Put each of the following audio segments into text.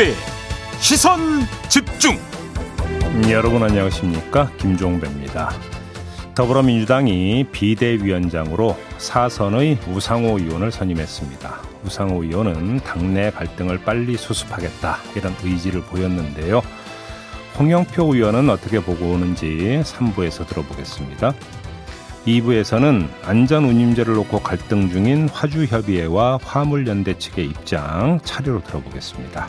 김종배 시선 집중. 여러분 안녕하십니까? 김종배입니다. 더불어민주당이 비대위원장으로 사선의 우상호 의원을 선임했습니다. 우상호 의원은 당내 갈등을 빨리 수습하겠다 이런 의지를 보였는데요. 홍영표 의원은 어떻게 보고 오는지 3부에서 들어보겠습니다. 2부에서는 안전운임제를 놓고 갈등 중인 화주협의회와 화물연대 측의 입장 차례로 들어보겠습니다.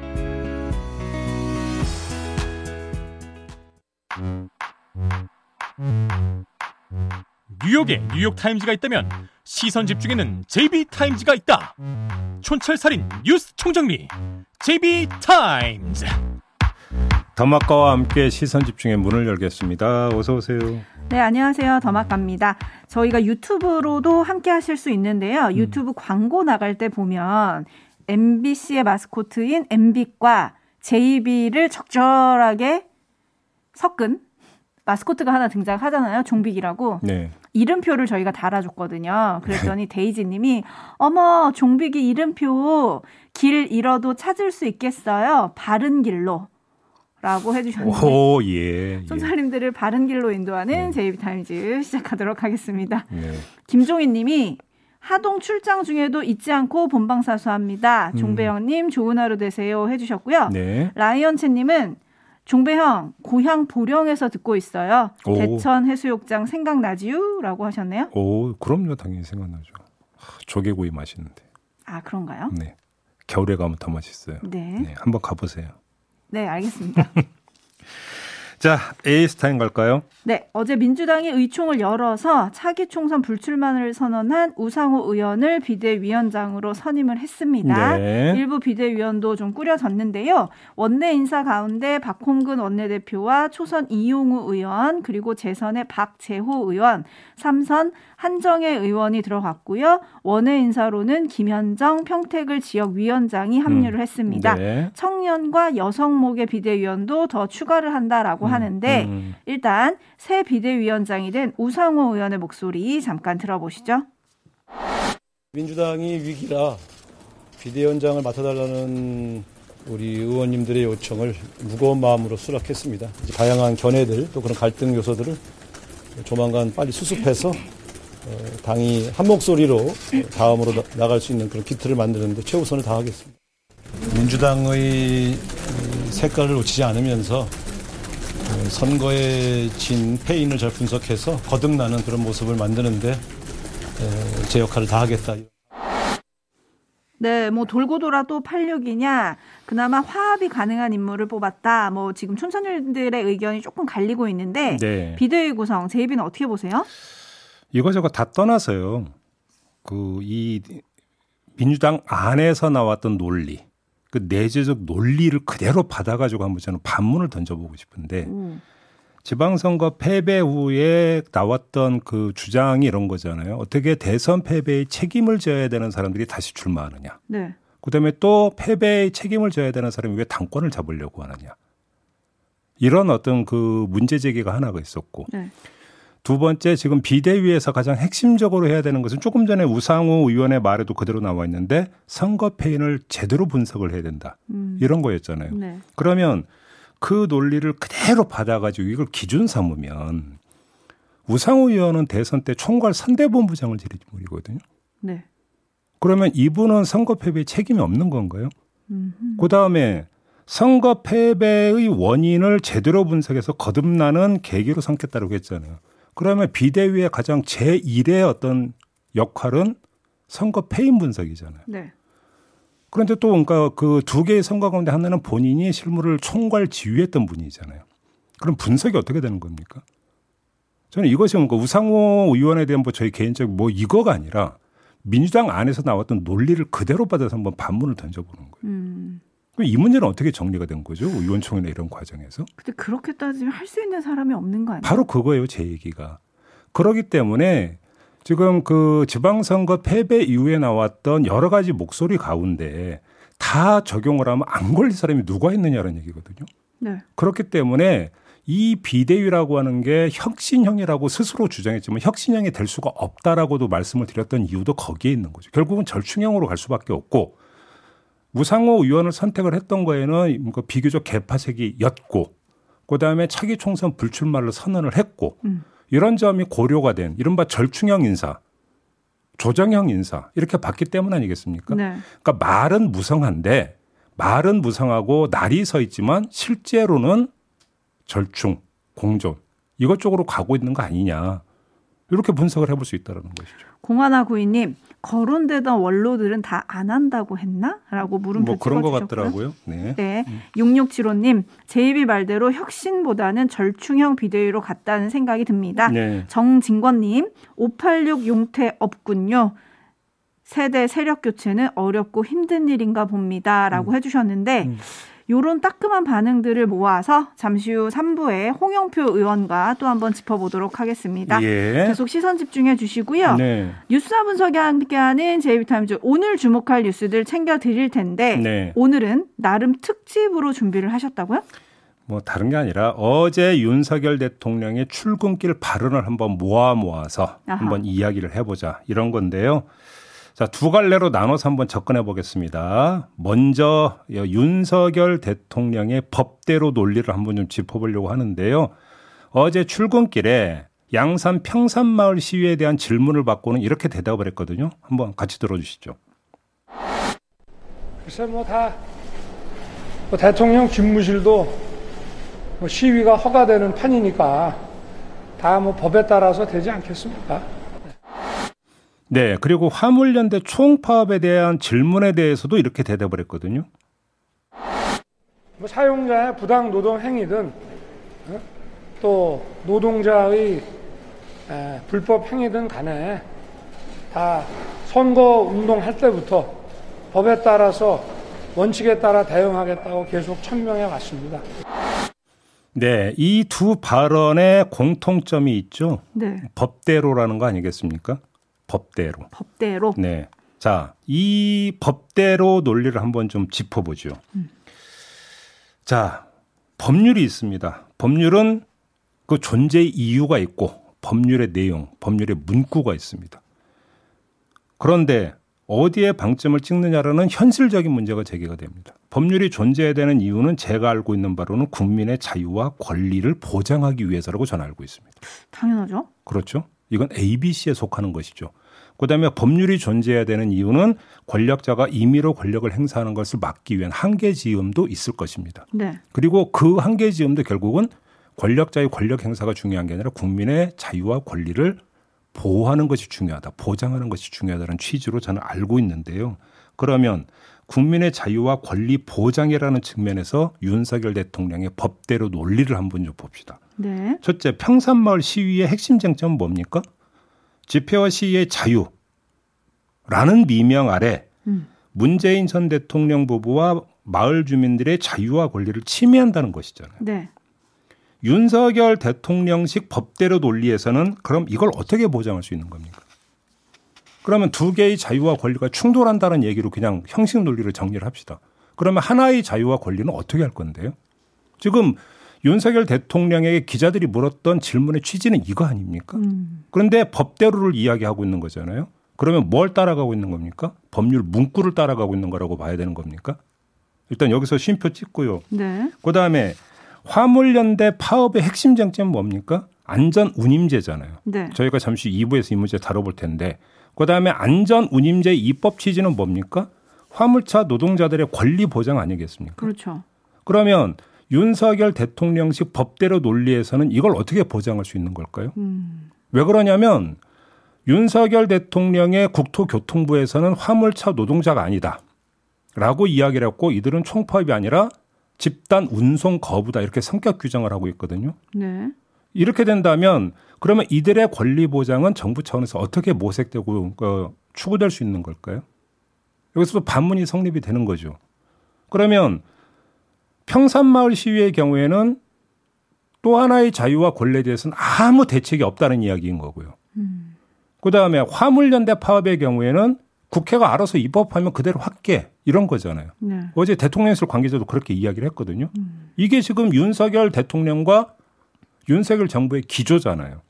뉴욕에 뉴욕타임즈가 있다면 시선 집중에는 JB타임즈가 있다 촌철살인 뉴스 총정리 JB타임즈 더마카와 함께 시선 집중의 문을 열겠습니다. 어서 오세요. 네, 안녕하세요. 더마카입니다. 저희가 유튜브로도 함께 하실 수 있는데요. 음. 유튜브 광고 나갈 때 보면 MBC의 마스코트인 MB과 JB를 적절하게 섞은 마스코트가 하나 등장하잖아요. 종빅이라고. 네. 이름표를 저희가 달아줬거든요. 그랬더니 데이지님이 어머 종빅이 이름표 길 잃어도 찾을 수 있겠어요. 바른 길로. 라고 해주셨는데 오, 예. 예. 손살님들을 바른 길로 인도하는 네. JB Times 시작하도록 하겠습니다. 네. 김종희님이 하동 출장 중에도 잊지 않고 본방 사수합니다. 음. 종배 형님 좋은 하루 되세요 해주셨고요. 네. 라이언채님은 종배형 고향 보령에서 듣고 있어요. 오. 대천 해수욕장 생각나지요?라고 하셨네요. 오, 그럼요. 당연히 생각나죠. 하, 조개구이 맛있는데. 아 그런가요? 네. 겨울에 가면 더 맛있어요. 네, 네. 한번 가 보세요. 네 알겠습니다. 자, 에이스타임 갈까요? 네, 어제 민주당이 의총을 열어서 차기 총선 불출마를 선언한 우상호 의원을 비대위원장으로 선임을 했습니다. 네. 일부 비대위원도 좀 꾸려졌는데요. 원내 인사 가운데 박홍근 원내대표와 초선 이용우 의원 그리고 재선의 박재호 의원, 삼선 한정혜 의원이 들어갔고요. 원외 인사로는 김현정 평택을 지역위원장이 합류를 했습니다. 네. 청년과 여성목의 비대위원도 더 추가를 한다라고 하는데 음. 일단 새 비대위원장이 된 우상호 의원의 목소리 잠깐 들어보시죠. 민주당이 위기라 비대위원장을 맡아달라는 우리 의원님들의 요청을 무거운 마음으로 수락했습니다. 이제 다양한 견해들 또 그런 갈등 요소들을 조만간 빨리 수습해서 어, 당이 한 목소리로 어, 다음으로 나- 나갈 수 있는 그런 기틀을 만드는데 최우선을 다하겠습니다. 민주당의 이 색깔을 놓치지 않으면서 어, 선거에 진 패인을 잘 분석해서 거듭나는 그런 모습을 만드는데 에, 제 역할을 다하겠다. 네, 뭐 돌고 돌아 또 86이냐, 그나마 화합이 가능한 인물을 뽑았다. 뭐 지금 촌철들의 의견이 조금 갈리고 있는데 네. 비대위 구성 제이비는 어떻게 보세요? 이거저거 다 떠나서요. 그 이 민주당 안에서 나왔던 논리, 그 내재적 논리를 그대로 받아가지고 한번 저는 반문을 던져보고 싶은데 음. 지방선거 패배 후에 나왔던 그 주장이 이런 거잖아요. 어떻게 대선 패배의 책임을 져야 되는 사람들이 다시 출마하느냐. 네, 그다음에 또 패배의 책임을 져야 되는 사람이 왜 당권을 잡으려고 하느냐. 이런 어떤 그 문제 제기가 하나가 있었고 네, 두 번째 지금 비대위에서 가장 핵심적으로 해야 되는 것은 조금 전에 우상호 의원의 말에도 그대로 나와 있는데 선거 패인을 제대로 분석을 해야 된다. 음. 이런 거였잖아요. 네, 그러면 그 논리를 그대로 받아가지고 이걸 기준 삼으면 우상호 의원은 대선 때 총괄 선대본부장을 지낸 인물이거든요. 네. 그러면 이분은 선거 패배에 책임이 없는 건가요? 음. 그 다음에 선거 패배의 원인을 제대로 분석해서 거듭나는 계기로 삼겠다고 했잖아요. 그러면 비대위의 가장 제1의 어떤 역할은 선거 패인 분석이잖아요. 네. 그런데 또 그러니까 그 두 개의 선거 가운데 하나는 본인이 실무를 총괄 지휘했던 분이잖아요. 그럼 분석이 어떻게 되는 겁니까? 저는 이것이 뭔가 우상호 의원에 대한 뭐 저희 개인적 뭐 이거가 아니라 민주당 안에서 나왔던 논리를 그대로 받아서 한번 반문을 던져보는 거예요. 음. 이 문제는 어떻게 정리가 된 거죠? 의원총회나 이런 과정에서? 근데 그렇게 따지면 할 수 있는 사람이 없는 거 아니에요? 바로 그거예요, 제 얘기가. 그러기 때문에 지금 그 지방선거 패배 이후에 나왔던 여러 가지 목소리 가운데 다 적용을 하면 안 걸릴 사람이 누가 있느냐는 얘기거든요. 네. 그렇기 때문에 이 비대위라고 하는 게 혁신형이라고 스스로 주장했지만 혁신형이 될 수가 없다라고도 말씀을 드렸던 이유도 거기에 있는 거죠. 결국은 절충형으로 갈 수밖에 없고 무상호 의원을 선택을 했던 거에는 그 비교적 개파색이였고 그다음에 차기 총선 불출마를 선언을 했고 음. 이런 점이 고려가 된 이른바 절충형 인사, 조정형 인사 이렇게 봤기 때문 아니겠습니까? 네. 그러니까 말은 무성한데 말은 무성하고 날이 서 있지만 실제로는 절충, 공존 이것 쪽으로 가고 있는 거 아니냐 이렇게 분석을 해볼 수 있다는 것이죠. 공하나 구이님 거론되던 원로들은 다 안 한다고 했나? 라고 물음표 뭐 그런 것. 같더라고요. 네. 네. 6675님, 제이비 말대로 혁신보다는 절충형 비대위로 갔다는 생각이 듭니다. 네. 정진권님, 586 용태 없군요. 세대 세력 교체는 어렵고 힘든 일인가 봅니다. 라고 해주셨는데, 음. 요런 따끔한 반응들을 모아서 잠시 후 3부에 홍영표 의원과 또 한번 짚어보도록 하겠습니다. 예. 계속 시선 집중해 주시고요. 네. 뉴스와 분석이 함께하는 제이비타임즈 오늘 주목할 뉴스들 챙겨 드릴 텐데 네. 오늘은 나름 특집으로 준비를 하셨다고요? 뭐 다른 게 아니라 어제 윤석열 대통령의 출근길 발언을 한번 모아 모아서 아하. 한번 이야기를 해보자 이런 건데요. 자, 두 갈래로 나눠서 한번 접근해 보겠습니다. 먼저 윤석열 대통령의 법대로 논리를 한번 좀 짚어보려고 하는데요. 어제 출근길에 양산 평산마을 시위에 대한 질문을 받고는 이렇게 대답을 했거든요. 한번 같이 들어주시죠. 글쎄 뭐다 뭐 대통령 집무실도 뭐 시위가 허가되는 판이니까 다 뭐 법에 따라서 되지 않겠습니까? 네, 그리고 화물연대 총파업에 대한 질문에 대해서도 이렇게 대답을 했거든요. 뭐 사용자의 부당 노동 행위든 어? 또 노동자의 에, 불법 행위든 간에 다 선거 운동할 때부터 법에 따라서 원칙에 따라 대응하겠다고 계속 천명해 왔습니다. 네, 이 두 발언의 공통점이 있죠. 네. 법대로라는 거 아니겠습니까? 법대로. 법대로. 네. 자, 이 법대로 논리를 한번 좀 짚어보죠. 자, 법률이 있습니다. 법률은 그 존재의 이유가 있고 법률의 내용, 법률의 문구가 있습니다. 그런데 어디에 방점을 찍느냐라는 현실적인 문제가 제기가 됩니다. 법률이 존재해야 되는 이유는 제가 알고 있는 바로는 국민의 자유와 권리를 보장하기 위해서라고 저는 알고 있습니다. 당연하죠. 그렇죠? 이건 ABC에 속하는 것이죠. 그다음에 법률이 존재해야 되는 이유는 권력자가 임의로 권력을 행사하는 것을 막기 위한 한계지음도 있을 것입니다. 네. 그리고 그 한계지음도 결국은 권력자의 권력 행사가 중요한 게 아니라 국민의 자유와 권리를 보호하는 것이 중요하다, 보장하는 것이 중요하다는 취지로 저는 알고 있는데요. 그러면 국민의 자유와 권리 보장이라는 측면에서 윤석열 대통령의 법대로 논리를 한번 좀 봅시다. 네. 첫째, 평산마을 시위의 핵심 쟁점은 뭡니까? 집회와 시위의 자유라는 미명 아래 음. 문재인 전 대통령 부부와 마을 주민들의 자유와 권리를 침해한다는 것이잖아요. 네. 윤석열 대통령식 법대로 논리에서는 그럼 이걸 어떻게 보장할 수 있는 겁니까? 그러면 두 개의 자유와 권리가 충돌한다는 얘기로 그냥 형식 논리를 정리를 합시다. 그러면 하나의 자유와 권리는 어떻게 할 건데요? 지금 윤석열 대통령에게 기자들이 물었던 질문의 취지는 이거 아닙니까? 음. 그런데 법대로를 이야기하고 있는 거잖아요. 그러면 뭘 따라가고 있는 겁니까? 법률 문구를 따라가고 있는 거라고 봐야 되는 겁니까? 일단 여기서 쉼표 찍고요. 네. 그 다음에 화물연대 파업의 핵심 쟁점은 뭡니까? 안전 운임제잖아요. 네. 저희가 잠시 2부에서 이 문제 다뤄볼 텐데 그 다음에 안전 운임제 입법 취지는 뭡니까? 화물차 노동자들의 권리 보장 아니겠습니까? 그렇죠. 그러면 윤석열 대통령식 법대로 논리에서는 이걸 어떻게 보장할 수 있는 걸까요? 음. 왜 그러냐면 윤석열 대통령의 국토교통부에서는 화물차 노동자가 아니다. 라고 이야기를 했고 이들은 총파업이 아니라 집단 운송 거부다. 이렇게 성격 규정을 하고 있거든요. 네. 이렇게 된다면 그러면 이들의 권리 보장은 정부 차원에서 어떻게 모색되고 어, 추구될 수 있는 걸까요? 여기서도 반문이 성립이 되는 거죠. 그러면 평산마을 시위의 경우에는 또 하나의 자유와 권리에 대해서는 아무 대책이 없다는 이야기인 거고요. 음. 그 다음에 화물연대 파업의 경우에는 국회가 알아서 입법하면 그대로 할게 이런 거잖아요. 네. 어제 대통령실 관계자도 그렇게 이야기를 했거든요. 음. 이게 지금 윤석열 대통령과 윤석열 정부의 기조잖아요.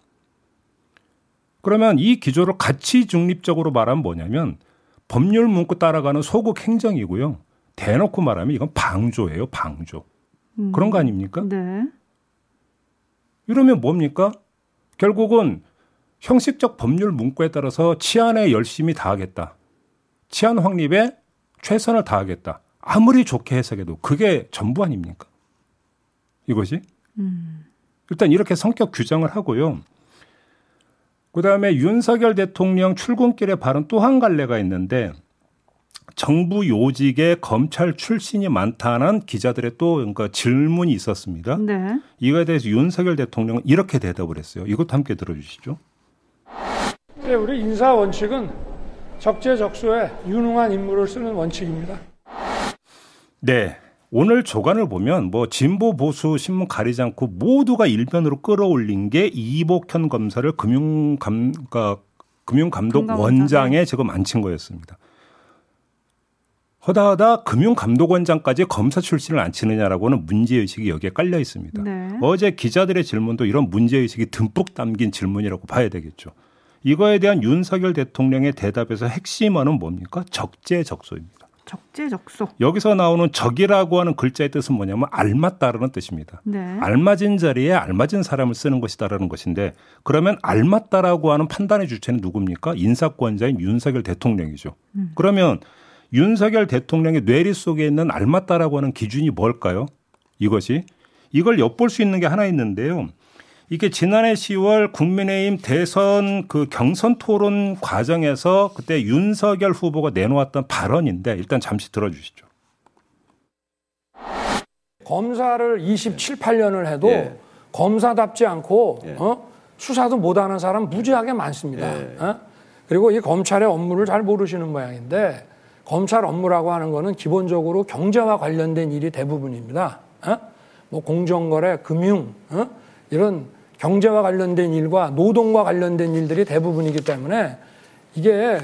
그러면 이 기조를 가치 중립적으로 말하면 뭐냐면 법률 문구 따라가는 소극 행정이고요. 대놓고 말하면 이건 방조예요, 방조. 음. 그런 거 아닙니까? 네. 이러면 뭡니까? 결국은 형식적 법률 문구에 따라서 치안에 열심히 다하겠다. 치안 확립에 최선을 다하겠다. 아무리 좋게 해석해도 그게 전부 아닙니까? 이것이? 음. 일단 이렇게 성격 규정을 하고요. 그 다음에 윤석열 대통령 출근길에 발언 또한 갈래가 있는데 정부 요직에 검찰 출신이 많다는 기자들의 또 그러니까 질문이 있었습니다. 네. 이거에 대해서 윤석열 대통령은 이렇게 대답을 했어요. 이것도 함께 들어주시죠. 네, 우리 인사 원칙은 적재적소에 유능한 인물을 쓰는 원칙입니다. 네. 오늘 조간을 보면 뭐 진보 보수 신문 가리지 않고 모두가 일변으로 끌어올린 게 이복현 검사를 금융감 그러니까 금융감독 원장에 지금 앉힌 거였습니다. 허다하다 금융감독원장까지 검사 출신을 안 치느냐라고는 문제의식이 여기에 깔려 있습니다. 네. 어제 기자들의 질문도 이런 문제의식이 듬뿍 담긴 질문이라고 봐야 되겠죠. 이거에 대한 윤석열 대통령의 대답에서 핵심어는 뭡니까? 적재적소입니다. 적재적소. 여기서 나오는 적이라고 하는 글자의 뜻은 뭐냐면 알맞다라는 뜻입니다. 네. 알맞은 자리에 알맞은 사람을 쓰는 것이다라는 것인데 그러면 알맞다라고 하는 판단의 주체는 누굽니까? 인사권자인 윤석열 대통령이죠. 음. 그러면 윤석열 대통령의 뇌리 속에 있는 알맞다라고 하는 기준이 뭘까요? 이것이 이걸 엿볼 수 있는 게 하나 있는데요. 이게 지난해 10월 국민의힘 대선 그 경선 토론 과정에서 그때 윤석열 후보가 내놓았던 발언인데 일단 잠시 들어주시죠. 검사를 27, 8년을 해도 예. 검사답지 않고 예. 어? 수사도 못하는 사람 무지하게 많습니다. 예. 어? 그리고 이 검찰의 업무를 잘 모르시는 모양인데 검찰 업무라고 하는 거는 기본적으로 경제와 관련된 일이 대부분입니다. 어? 뭐 공정거래, 금융 어? 이런 경제와 관련된 일과 노동과 관련된 일들이 대부분이기 때문에 이게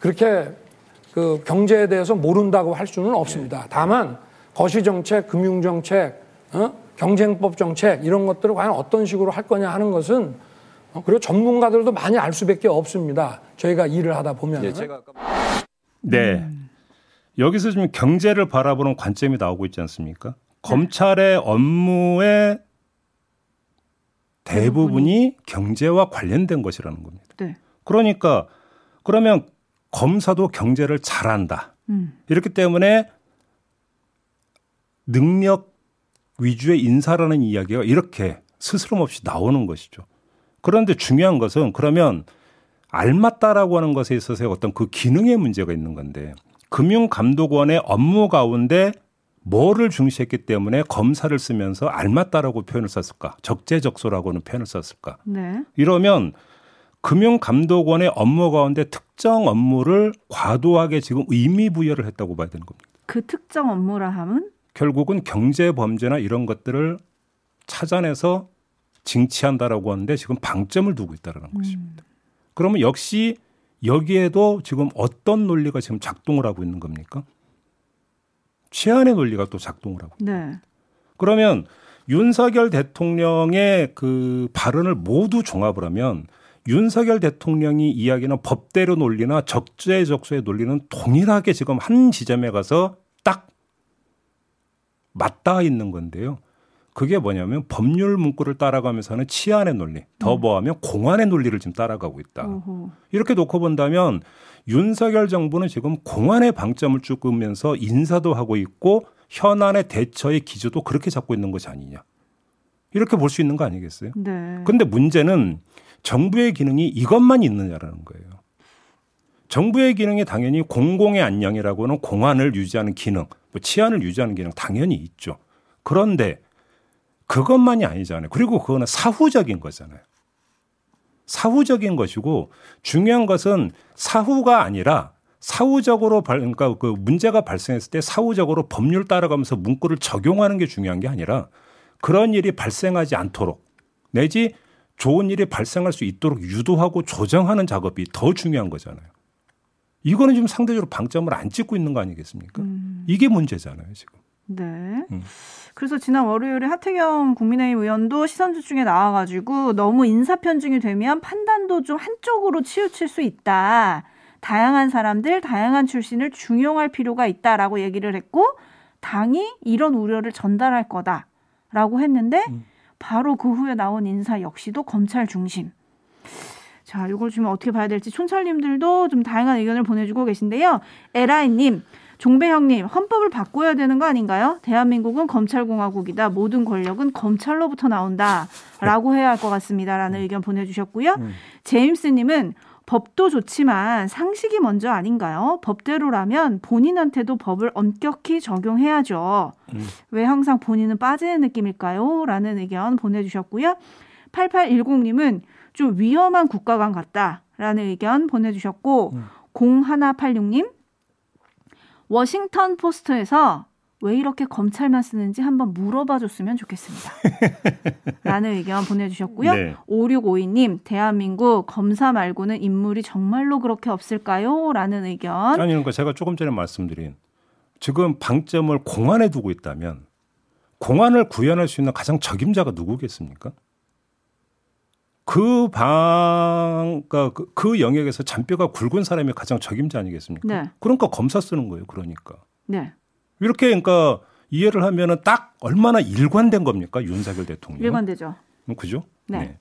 그렇게 그 경제에 대해서 모른다고 할 수는 없습니다. 다만 거시 정책, 금융 정책, 어? 경쟁법 정책 이런 것들을 과연 어떤 식으로 할 거냐 하는 것은 어? 그리고 전문가들도 많이 알 수밖에 없습니다. 저희가 일을 하다 보면. 네, 제가 네. 음. 여기서 지금 경제를 바라보는 관점이 나오고 있지 않습니까? 네. 검찰의 업무에 대부분이 경제와 관련된 것이라는 겁니다. 네. 그러니까 그러면 검사도 경제를 잘한다. 음. 이렇기 때문에 능력 위주의 인사라는 이야기가 이렇게 스스럼 없이 나오는 것이죠. 그런데 중요한 것은 그러면 알맞다라고 하는 것에 있어서 어떤 그 기능의 문제가 있는 건데 금융감독원의 업무 가운데 뭐를 중시했기 때문에 검사를 쓰면서 알맞다라고 표현을 썼을까? 적재적소라고는 표현을 썼을까? 네. 이러면 금융감독원의 업무 가운데 특정 업무를 과도하게 지금 의미 부여를 했다고 봐야 되는 겁니다. 그 특정 업무라 함은 결국은 경제 범죄나 이런 것들을 찾아내서 징치한다라고 하는데 지금 방점을 두고 있다라는 음. 것입니다. 그러면 역시 여기에도 지금 어떤 논리가 지금 작동을 하고 있는 겁니까? 최한의 논리가 또 작동을 하고. 네. 그러면 윤석열 대통령의 그 발언을 모두 종합을 하면 윤석열 대통령이 이야기하는 법대로 논리나 적재적소의 논리는 동일하게 지금 한 지점에 가서 딱 맞닿아 있는 건데요. 그게 뭐냐면 법률 문구를 따라가면서 는 치안의 논리, 더 음. 뭐하면 공안의 논리를 지금 따라가고 있다. 어허. 이렇게 놓고 본다면 윤석열 정부는 지금 공안의 방점을 쭈으면서 인사도 하고 있고 현안의 대처의 기조도 그렇게 잡고 있는 것이 아니냐. 이렇게 볼 수 있는 거 아니겠어요? 네. 근데 문제는 정부의 기능이 이것만 있느냐라는 거예요. 정부의 기능이 당연히 공공의 안녕이라고는 공안을 유지하는 기능, 뭐 치안을 유지하는 기능 당연히 있죠. 그런데 그것만이 아니잖아요. 그리고 그거는 사후적인 거잖아요. 사후적인 것이고 중요한 것은 사후가 아니라 사후적으로 발, 그러니까 그 문제가 발생했을 때 사후적으로 법률 따라가면서 문구를 적용하는 게 중요한 게 아니라 그런 일이 발생하지 않도록 내지 좋은 일이 발생할 수 있도록 유도하고 조정하는 작업이 더 중요한 거잖아요. 이거는 지금 상대적으로 방점을 안 찍고 있는 거 아니겠습니까? 음. 이게 문제잖아요, 지금. 네. 음. 그래서 지난 월요일에 하태경 국민의힘 의원도 시선 집중에 나와가지고 너무 인사 편중이 되면 판단도 좀 한쪽으로 치우칠 수 있다. 다양한 사람들, 다양한 출신을 중용할 필요가 있다라고 얘기를 했고 당이 이런 우려를 전달할 거다라고 했는데 음. 바로 그 후에 나온 인사 역시도 검찰 중심. 자, 이걸 지금 어떻게 봐야 될지 촌철님들도 좀 다양한 의견을 보내주고 계신데요. 에라이님, 종배형님, 헌법을 바꿔야 되는 거 아닌가요? 대한민국은 검찰공화국이다. 모든 권력은 검찰로부터 나온다. 라고 해야 할 것 같습니다. 라는 의견 보내주셨고요. 음. 제임스님은 법도 좋지만 상식이 먼저 아닌가요? 법대로라면 본인한테도 법을 엄격히 적용해야죠. 음. 왜 항상 본인은 빠지는 느낌일까요? 라는 의견 보내주셨고요. 8810님은 좀 위험한 국가관 같다 라는 의견 보내주셨고, 음. 0186님, 워싱턴 포스트에서 왜 이렇게 검찰만 쓰는지 한번 물어봐 줬으면 좋겠습니다. 라는 의견 보내주셨고요. 네. 5652님, 대한민국 검사 말고는 인물이 정말로 그렇게 없을까요? 라는 의견. 아니, 그러니까 제가 조금 전에 말씀드린 지금 방점을 공안에 두고 있다면 공안을 구현할 수 있는 가장 적임자가 누구겠습니까? 그 방, 그러니까 그, 그 영역에서 잔뼈가 굵은 사람이 가장 적임자 아니겠습니까? 네. 그러니까 검사 쓰는 거예요. 그러니까. 네. 이렇게 그러니까 이해를 하면은 딱 얼마나 일관된 겁니까? 윤석열 대통령. 일관되죠. 음, 그죠? 네. 네.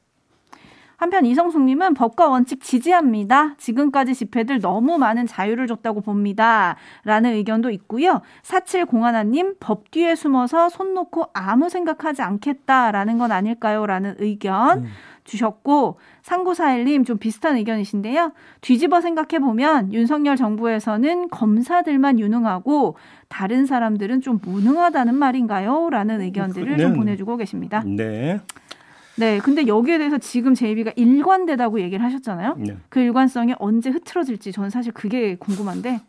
한편 이성숙님은 법과 원칙 지지합니다. 지금까지 집회들 너무 많은 자유를 줬다고 봅니다. 라는 의견도 있고요. 4701님, 법 뒤에 숨어서 손 놓고 아무 생각하지 않겠다라는 건 아닐까요? 라는 의견. 음. 주셨고 3941님 좀 비슷한 의견이신데요. 뒤집어 생각해 보면 윤석열 정부에서는 검사들만 유능하고 다른 사람들은 좀 무능하다는 말인가요? 라는 의견들을 네. 좀 보내주고 계십니다. 네. 네, 근데 여기에 대해서 지금 제이비가 일관되다고 얘기를 하셨잖아요. 네. 그 일관성이 언제 흐트러질지 저는 사실 그게 궁금한데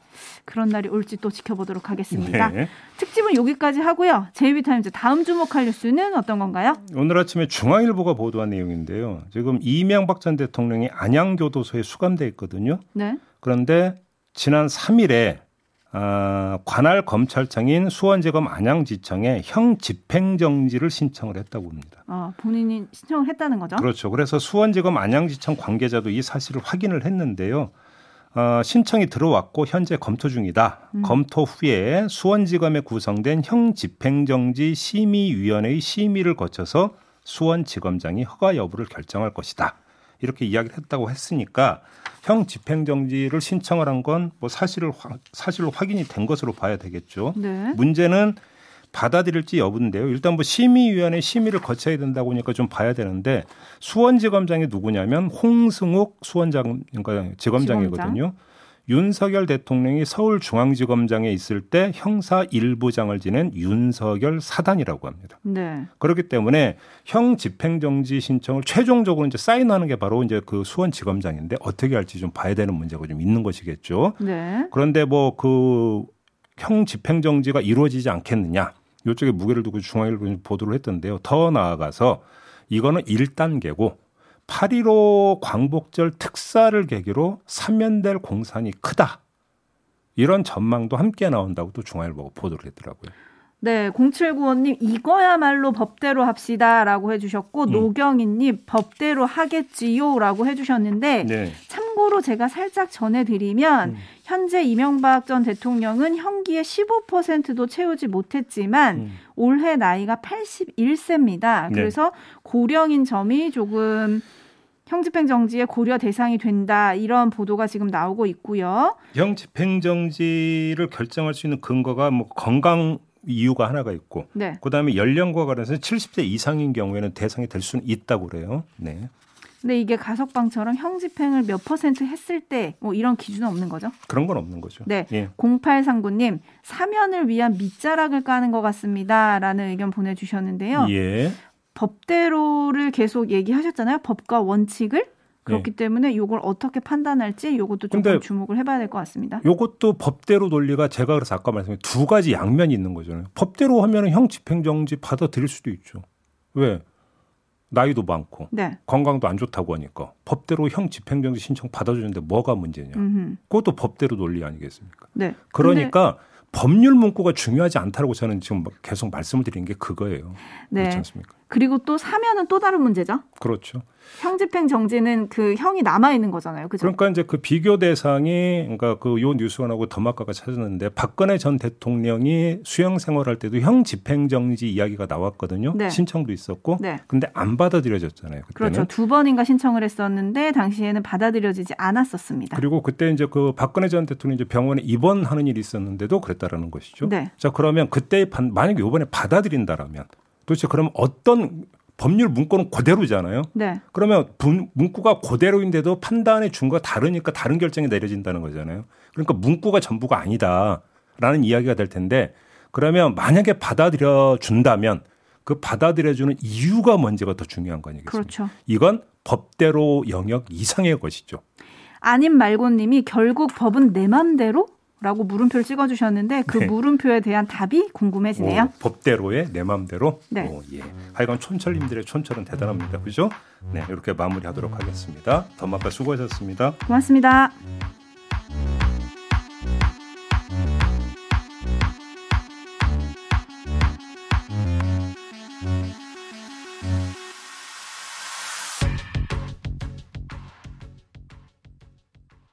그런 날이 올지 또 지켜보도록 하겠습니다. 네. 특집은 여기까지 하고요. 제이비 타임즈 다음 주목할 뉴스는 어떤 건가요? 오늘 아침에 중앙일보가 보도한 내용인데요. 지금 이명박 전 대통령이 안양교도소에 수감돼 있거든요. 네. 그런데 지난 3일에 어, 관할 검찰청인 수원지검 안양지청에 형 집행정지를 신청을 했다고 합니다. 아, 본인이 신청을 했다는 거죠? 그렇죠. 그래서 수원지검 안양지청 관계자도 이 사실을 확인을 했는데요. 어, 신청이 들어왔고 현재 검토 중이다. 음. 검토 후에 수원지검에 구성된 형 집행정지 심의위원회의 심의를 거쳐서 수원지검장이 허가 여부를 결정할 것이다. 이렇게 이야기를 했다고 했으니까 형 집행정지를 신청을 한 건 뭐 사실을 사실로 확인이 된 것으로 봐야 되겠죠. 네. 문제는 받아들일지 여부인데요. 일단 뭐 심의위원회 심의를 거쳐야 된다고 하니까 좀 봐야 되는데 수원지검장이 누구냐면 홍승욱 수원장 그러니까 지검장이거든요. 지검장? 윤석열 대통령이 서울중앙지검장에 있을 때 형사 일부장을 지낸 윤석열 사단이라고 합니다. 네. 그렇기 때문에 형 집행정지 신청을 최종적으로 이제 사인하는 게 바로 이제 그 수원지검장인데 어떻게 할지 좀 봐야 되는 문제가 좀 있는 것이겠죠. 네. 그런데 뭐 그 형 집행정지가 이루어지지 않겠느냐. 이쪽에 무게를 두고 중앙일보 보도를 했던데요. 더 나아가서 이거는 1단계고 8.15 광복절 특사를 계기로 사면될 공산이 크다. 이런 전망도 함께 나온다고 또 중앙일보가 보도를 했더라고요. 네, 0795님 이거야말로 법대로 합시다 라고 해주셨고 음. 노경희님 법대로 하겠지요 라고 해주셨는데 네. 참고로 제가 살짝 전해드리면 음. 현재 이명박 전 대통령은 형기의 15%도 채우지 못했지만 음. 올해 나이가 81세입니다. 그래서 고령인 점이 조금 형집행정지의 고려 대상이 된다 이런 보도가 지금 나오고 있고요. 형집행정지를 결정할 수 있는 근거가 뭐 건강 이유가 하나가 있고 네. 그다음에 연령과 관련해서 70세 이상인 경우에는 대상이 될 수는 있다고 그래요. 네. 근데 이게 가석방처럼 형 집행을 몇 퍼센트 했을 때 뭐 이런 기준은 없는 거죠? 그런 건 없는 거죠. 네. 예. 0839님, 사면을 위한 밑자락을 까는 것 같습니다. 라는 의견 보내주셨는데요. 예. 법대로를 계속 얘기하셨잖아요. 법과 원칙을. 그렇기 네. 때문에 이걸 어떻게 판단할지 이것도 좀 주목을 해봐야 될 것 같습니다. 이것도 법대로 논리가 제가 그래서 아까 말씀드린 두 가지 양면이 있는 거잖아요. 법대로 하면 형 집행정지 받아들일 수도 있죠. 왜? 나이도 많고 네. 건강도 안 좋다고 하니까 법대로 형 집행정지 신청 받아주는데 뭐가 문제냐? 음흠. 그것도 법대로 논리 아니겠습니까? 네. 그러니까 법률 문구가 중요하지 않다고 저는 지금 계속 말씀을 드린 게 그거예요. 네. 그렇지 않습니까? 그리고 또 사면은 또 다른 문제죠. 그렇죠. 형집행 정지는 그 형이 남아 있는 거잖아요. 그죠? 그러니까 이제 그 비교 대상이 그러니까 그 요 뉴스가 나오고 더마카가 찾았는데 박근혜 전 대통령이 수영 생활할 때도 형 집행 정지 이야기가 나왔거든요. 네. 신청도 있었고. 네. 근데 안 받아들여졌잖아요. 그때는. 그렇죠. 두 번인가 신청을 했었는데 당시에는 받아들여지지 않았었습니다. 그리고 그때 이제 그 박근혜 전 대통령이 이제 병원에 입원하는 일이 있었는데도 그랬다라는 것이죠. 네. 자, 그러면 그때 만약에 이번에 받아들인다라면 도대체 그럼 어떤 법률 문구는 그대로잖아요. 네. 그러면 분, 문구가 그대로인데도 판단의 준과 다르니까 다른 결정이 내려진다는 거잖아요. 그러니까 문구가 전부가 아니다라는 이야기가 될 텐데 그러면 만약에 받아들여 준다면 그 받아들여 주는 이유가 뭔지가 더 중요한 거 아니겠습니까? 그렇죠. 이건 법대로 영역 이상의 것이죠. 아님 말고님이 결국 법은 내 맘대로 라고 물음표를 찍어주셨는데 그 네. 물음표에 대한 답이 궁금해지네요. 오, 법대로의 내 맘대로. 네. 오, 예. 하여간 촌철님들의 촌철은 대단합니다. 그죠? 네, 이렇게 마무리하도록 하겠습니다. 더마카 수고하셨습니다. 고맙습니다.